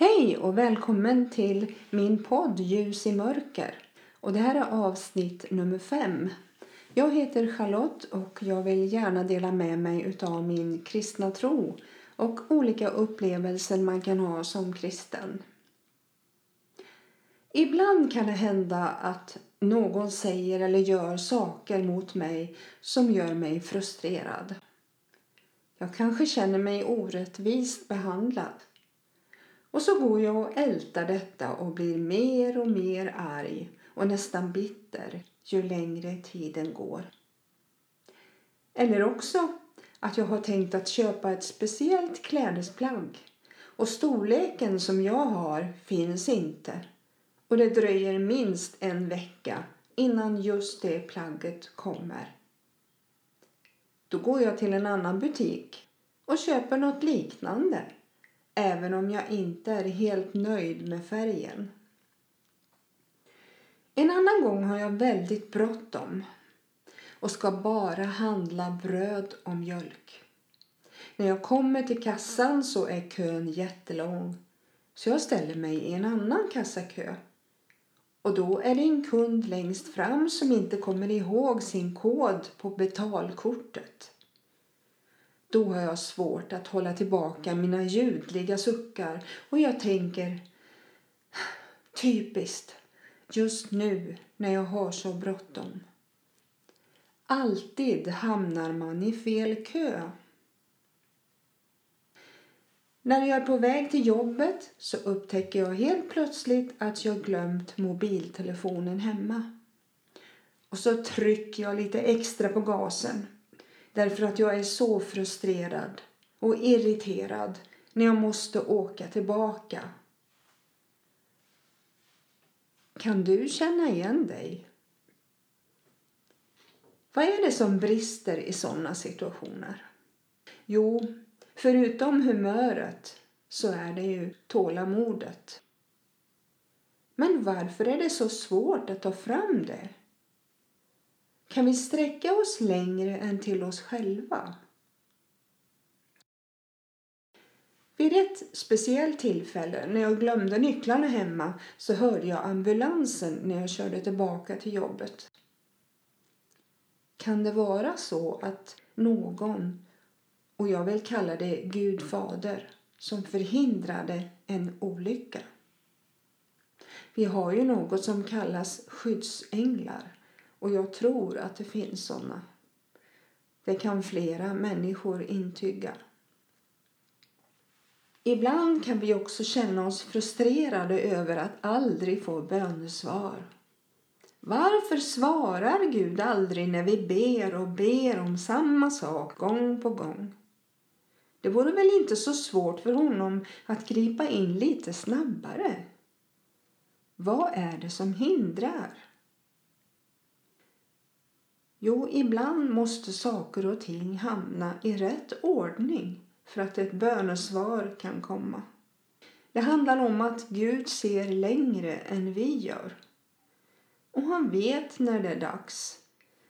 Hej och välkommen till min podd Ljus i mörker. Och det här är avsnitt nummer fem. Jag heter Charlotte och jag vill gärna dela med mig av min kristna tro och olika upplevelser man kan ha som kristen. Ibland kan det hända att någon säger eller gör saker mot mig som gör mig frustrerad. Jag kanske känner mig orättvist behandlad. Och så går jag och ältar detta och blir mer och mer arg och nästan bitter ju längre tiden går. Eller också att jag har tänkt att köpa ett speciellt klädesplagg och storleken som jag har finns inte och det dröjer minst en vecka innan just det plagget kommer. Då går jag till en annan butik och köper något liknande även om jag inte är helt nöjd med färgen. En annan gång har jag väldigt bråttom och ska bara handla bröd och mjölk. När jag kommer till kassan så är kön jättelång så jag ställer mig i en annan kassakö. Och då är det en kund längst fram som inte kommer ihåg sin kod på betalkortet. Då har jag svårt att hålla tillbaka mina ljudliga suckar och jag tänker typiskt just nu när jag har så bråttom. Alltid hamnar man i fel kö. När jag är på väg till jobbet så upptäcker jag helt plötsligt att jag glömt mobiltelefonen hemma. Och så trycker jag lite extra på gasen därför att jag är så frustrerad och irriterad när jag måste åka tillbaka. Kan du känna igen dig? Vad är det som brister i sådana situationer? Jo, förutom humöret så är det ju tålamodet. Men varför är det så svårt att ta fram det? Kan vi sträcka oss längre än till oss själva? Vid ett speciellt tillfälle när jag glömde nycklarna hemma så hörde jag ambulansen när jag körde tillbaka till jobbet. Kan det vara så att någon, och jag vill kalla det Gud fader, som förhindrade en olycka? Vi har ju något som kallas skyddsänglar och jag tror att det finns sådana. Det kan flera människor intyga. Ibland kan vi också känna oss frustrerade över att aldrig få bönesvar. Varför svarar Gud aldrig när vi ber och ber om samma sak gång på gång? Det vore väl inte så svårt för honom att gripa in lite snabbare? Vad är det som hindrar? Jo, ibland måste saker och ting hamna i rätt ordning för att ett bönesvar kan komma. Det handlar om att Gud ser längre än vi gör. Och han vet när det är dags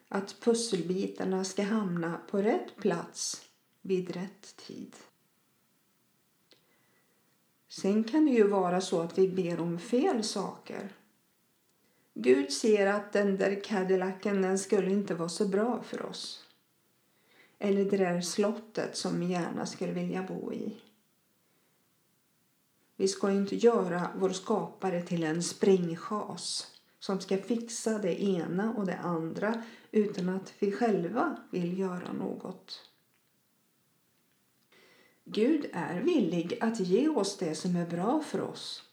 att pusselbitarna ska hamna på rätt plats vid rätt tid. Sen kan det ju vara så att vi ber om fel saker Gud ser att den där Cadillacen den skulle inte vara så bra för oss. Eller det där slottet som vi gärna skulle vilja bo i. Vi ska inte göra vår skapare till en springchas som ska fixa det ena och det andra utan att vi själva vill göra något. Gud är villig att ge oss det som är bra för oss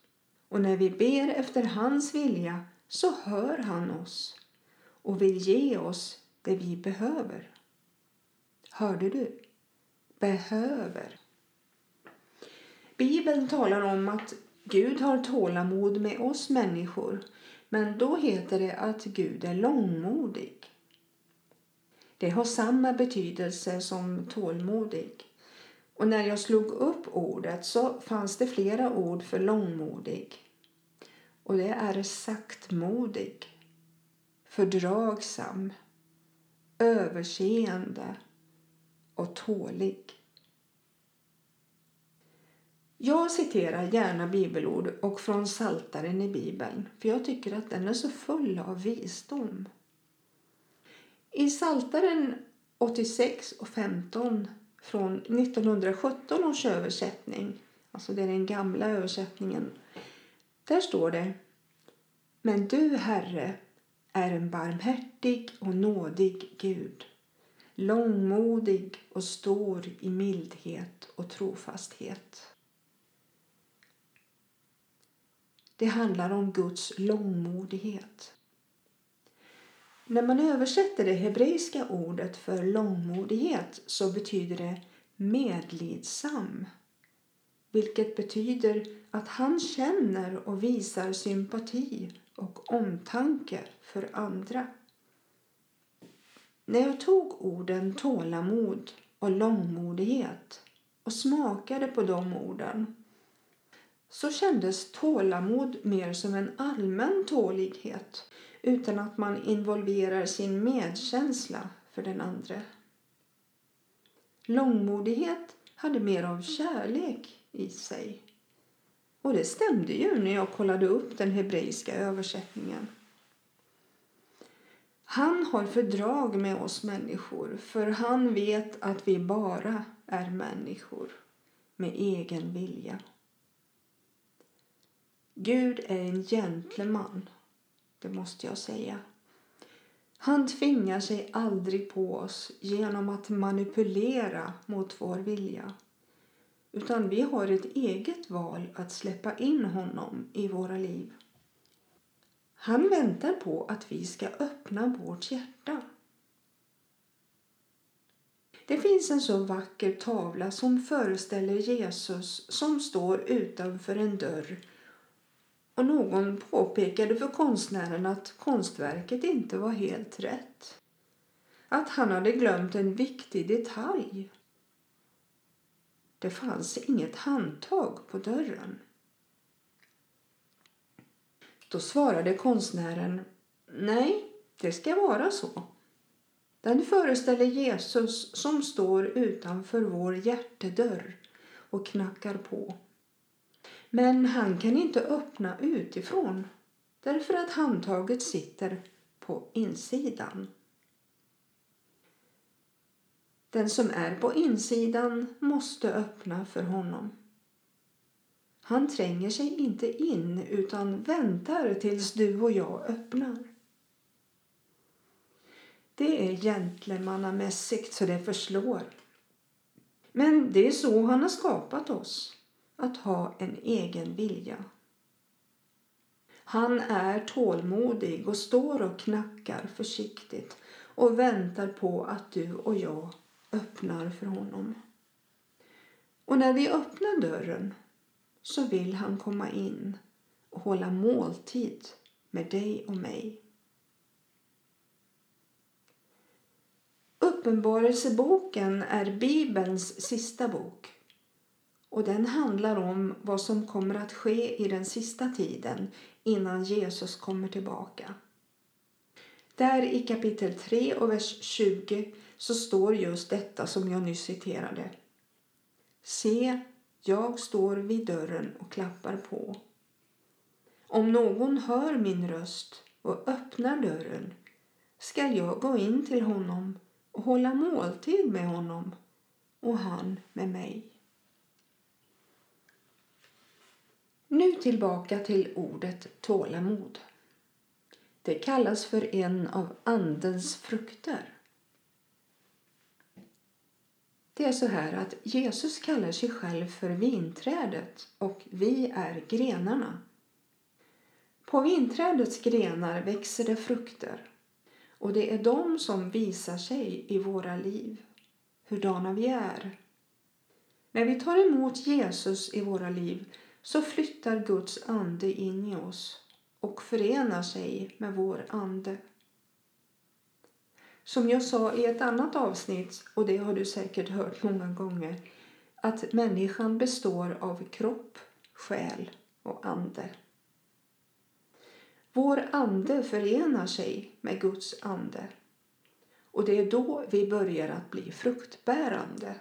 och när vi ber efter hans vilja så hör han oss och vill ge oss det vi behöver. Hörde du? Behöver. Bibeln talar om att Gud har tålamod med oss människor men då heter det att Gud är långmodig. Det har samma betydelse som tålmodig. Och när jag slog upp ordet så fanns det flera ord för långmodig. Och det är saktmodig, fördragsam, överseende och tålig. Jag citerar gärna bibelord och från Saltaren i Bibeln för jag tycker att den är så full av visdom. I Saltaren 86 och 15 från 1917 års översättning, alltså det är den gamla översättningen, där står det Men du, Herre, är en barmhärtig och nådig Gud, långmodig och stor i mildhet och trofasthet. Det handlar om Guds långmodighet. När man översätter det hebreiska ordet för långmodighet så betyder det medlidsam. Vilket betyder att han känner och visar sympati och omtanke för andra. När jag tog orden tålamod och långmodighet och smakade på de orden så kändes tålamod mer som en allmän tålighet utan att man involverar sin medkänsla för den andre. Långmodighet hade mer av kärlek i sig. Och det stämde ju när jag kollade upp den hebreiska översättningen. Han har fördrag med oss människor för han vet att vi bara är människor med egen vilja. Gud är en gentleman, det måste jag säga. Han tvingar sig aldrig på oss genom att manipulera mot vår vilja. Utan vi har ett eget val att släppa in honom i våra liv. Han väntar på att vi ska öppna vårt hjärta. Det finns en så vacker tavla som föreställer Jesus som står utanför en dörr och någon påpekade för konstnären att konstverket inte var helt rätt. Att han hade glömt en viktig detalj. Det fanns inget handtag på dörren. Då svarade konstnären Nej, det ska vara så. Den föreställer Jesus som står utanför vår hjärtedörr och knackar på. Men han kan inte öppna utifrån därför att handtaget sitter på insidan. Den som är på insidan måste öppna för honom. Han tränger sig inte in utan väntar tills du och jag öppnar. Det är gentlemannamässigt så det förslår. Men det är så han har skapat oss att ha en egen vilja. Han är tålmodig och står och knackar försiktigt och väntar på att du och jag öppnar för honom. Och när vi öppnar dörren så vill han komma in och hålla måltid med dig och mig. Uppenbarelseboken är Bibelns sista bok och den handlar om vad som kommer att ske i den sista tiden innan Jesus kommer tillbaka. Där i kapitel 3 och vers 20 så står just detta som jag nyss citerade. Se, jag står vid dörren och klappar på. Om någon hör min röst och öppnar dörren skall jag gå in till honom och hålla måltid med honom och han med mig. Nu tillbaka till ordet tålamod. Det kallas för en av Andens frukter. Det är så här att Jesus kallar sig själv för vinträdet och vi är grenarna. På vinträdets grenar växer det frukter och det är de som visar sig i våra liv, hurdana vi är. När vi tar emot Jesus i våra liv så flyttar Guds ande in i oss och förenar sig med vår ande. Som jag sa i ett annat avsnitt, och det har du säkert hört många gånger, att människan består av kropp, själ och ande. Vår ande förenar sig med Guds ande och det är då vi börjar att bli fruktbärande.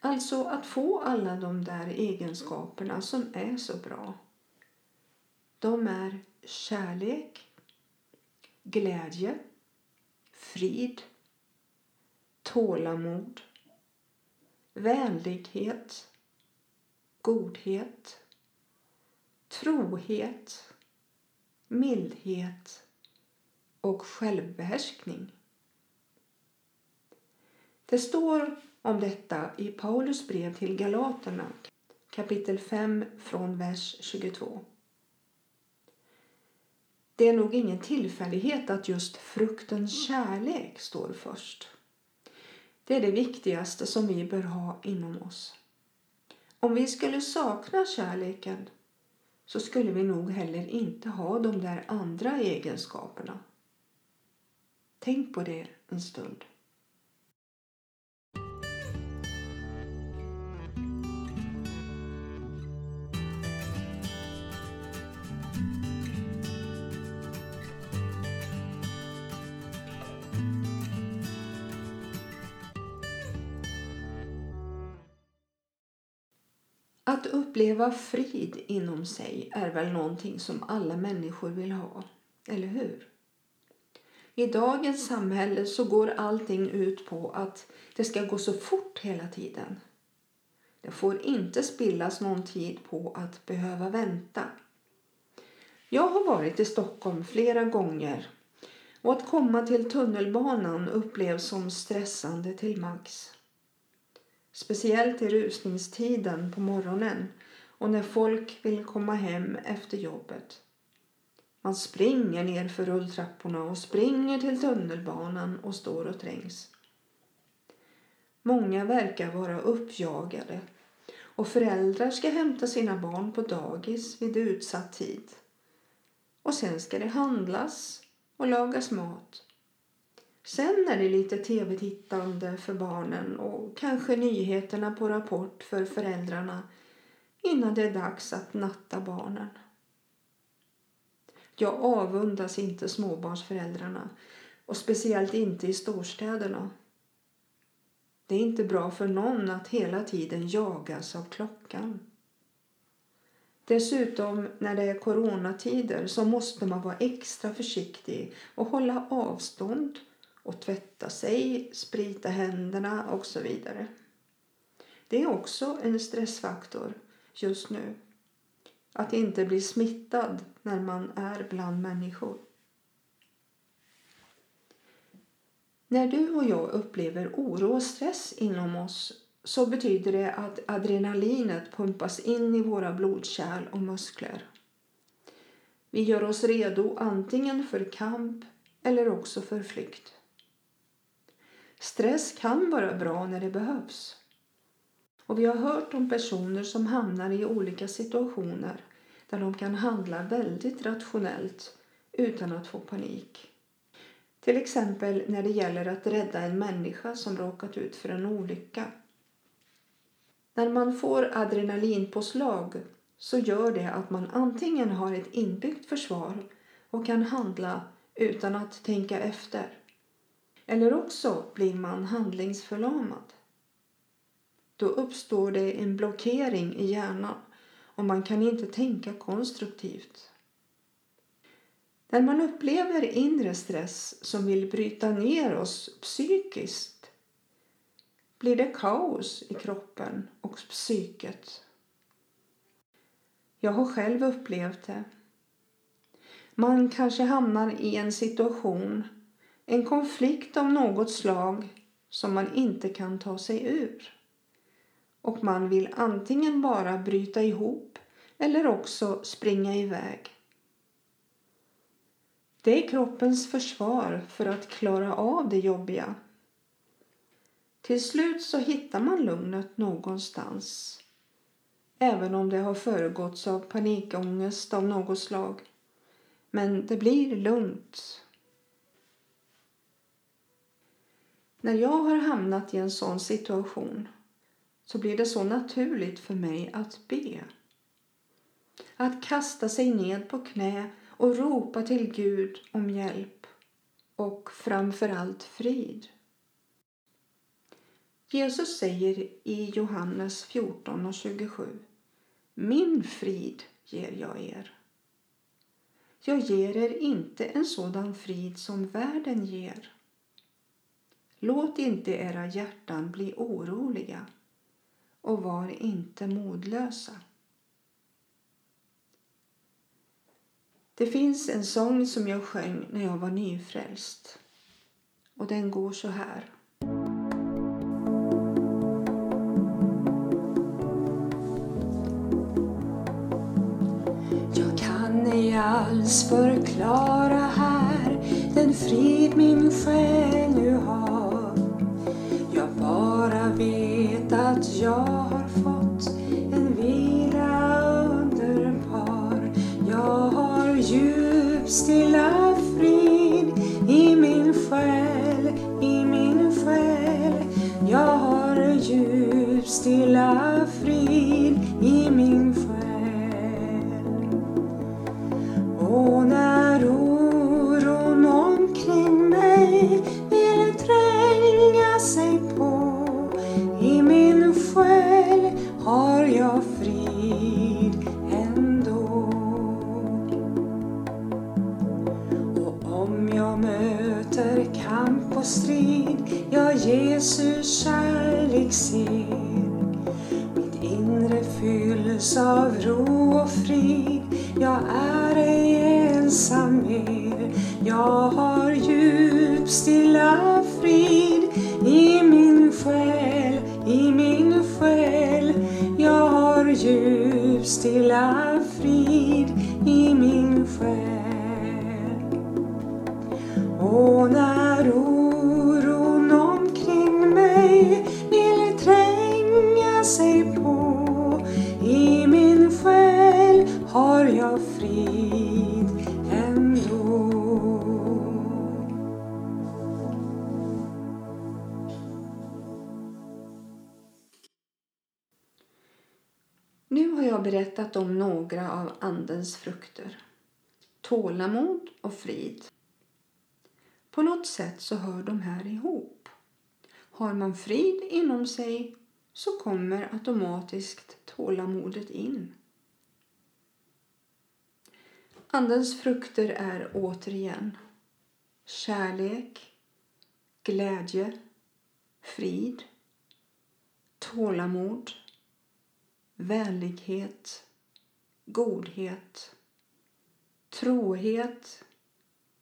Alltså att få alla de där egenskaperna som är så bra. De är kärlek, glädje, frid, tålamod, vänlighet, godhet, trohet, mildhet och självbehärskning. Det står om detta i Paulus brev till Galaterna kapitel 5 från vers 22. Det är nog ingen tillfällighet att just fruktens kärlek står först. Det är det viktigaste som vi bör ha inom oss. Om vi skulle sakna kärleken så skulle vi nog heller inte ha de där andra egenskaperna. Tänk på det en stund. Uppleva frid inom sig är väl någonting som alla människor vill ha, eller hur? I dagens samhälle så går allting ut på att det ska gå så fort hela tiden. Det får inte spillas någon tid på att behöva vänta. Jag har varit i Stockholm flera gånger och att komma till tunnelbanan upplevs som stressande till max. Speciellt i rusningstiden på morgonen och när folk vill komma hem efter jobbet. Man springer ner för rulltrapporna och springer till tunnelbanan och står och trängs. Många verkar vara uppjagade och föräldrar ska hämta sina barn på dagis vid utsatt tid. Och sen ska det handlas och lagas mat. Sen är det lite tv-tittande för barnen och kanske nyheterna på Rapport för föräldrarna innan det är dags att natta barnen. Jag avundas inte småbarnsföräldrarna och speciellt inte i storstäderna. Det är inte bra för någon att hela tiden jagas av klockan. Dessutom när det är coronatider så måste man vara extra försiktig och hålla avstånd och tvätta sig, sprita händerna och så vidare. Det är också en stressfaktor just nu. Att inte bli smittad när man är bland människor. När du och jag upplever oro och stress inom oss så betyder det att adrenalinet pumpas in i våra blodkärl och muskler. Vi gör oss redo antingen för kamp eller också för flykt. Stress kan vara bra när det behövs. Och vi har hört om personer som hamnar i olika situationer där de kan handla väldigt rationellt utan att få panik. Till exempel när det gäller att rädda en människa som råkat ut för en olycka. När man får adrenalinpåslag så gör det att man antingen har ett inbyggt försvar och kan handla utan att tänka efter. Eller också blir man handlingsförlamad. Då uppstår det en blockering i hjärnan och man kan inte tänka konstruktivt. När man upplever inre stress som vill bryta ner oss psykiskt blir det kaos i kroppen och psyket. Jag har själv upplevt det. Man kanske hamnar i en situation, en konflikt av något slag som man inte kan ta sig ur och man vill antingen bara bryta ihop eller också springa iväg. Det är kroppens försvar för att klara av det jobbiga. Till slut så hittar man lugnet någonstans. Även om det har föregåtts av panikångest av något slag. Men det blir lugnt. När jag har hamnat i en sån situation så blir det så naturligt för mig att be. Att kasta sig ned på knä och ropa till Gud om hjälp och framför allt frid. Jesus säger i Johannes 14 och 27 Min frid ger jag er. Jag ger er inte en sådan frid som världen ger. Låt inte era hjärtan bli oroliga och var inte modlösa. Det finns en sång som jag sjöng när jag var nyfrälst och den går så här. Jag kan ej alls förklara här den frid min själ bara vet att jag har fått en vila underbar. Jag har djup stilla kamp och strid jag Jesus kärlek ser mitt inre fylls av ro och frid. Jag är ej ensam mer. Jag har frid ändå. Nu har jag berättat om några av Andens frukter. Tålamod och frid. På något sätt så hör de här ihop. Har man frid inom sig så kommer automatiskt tålamodet in. Andens frukter är återigen kärlek, glädje, frid, tålamod, vänlighet, godhet, trohet,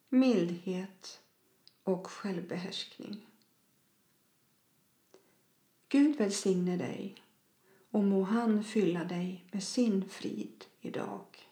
mildhet och självbehärskning. Gud välsigne dig och må han fylla dig med sin frid idag.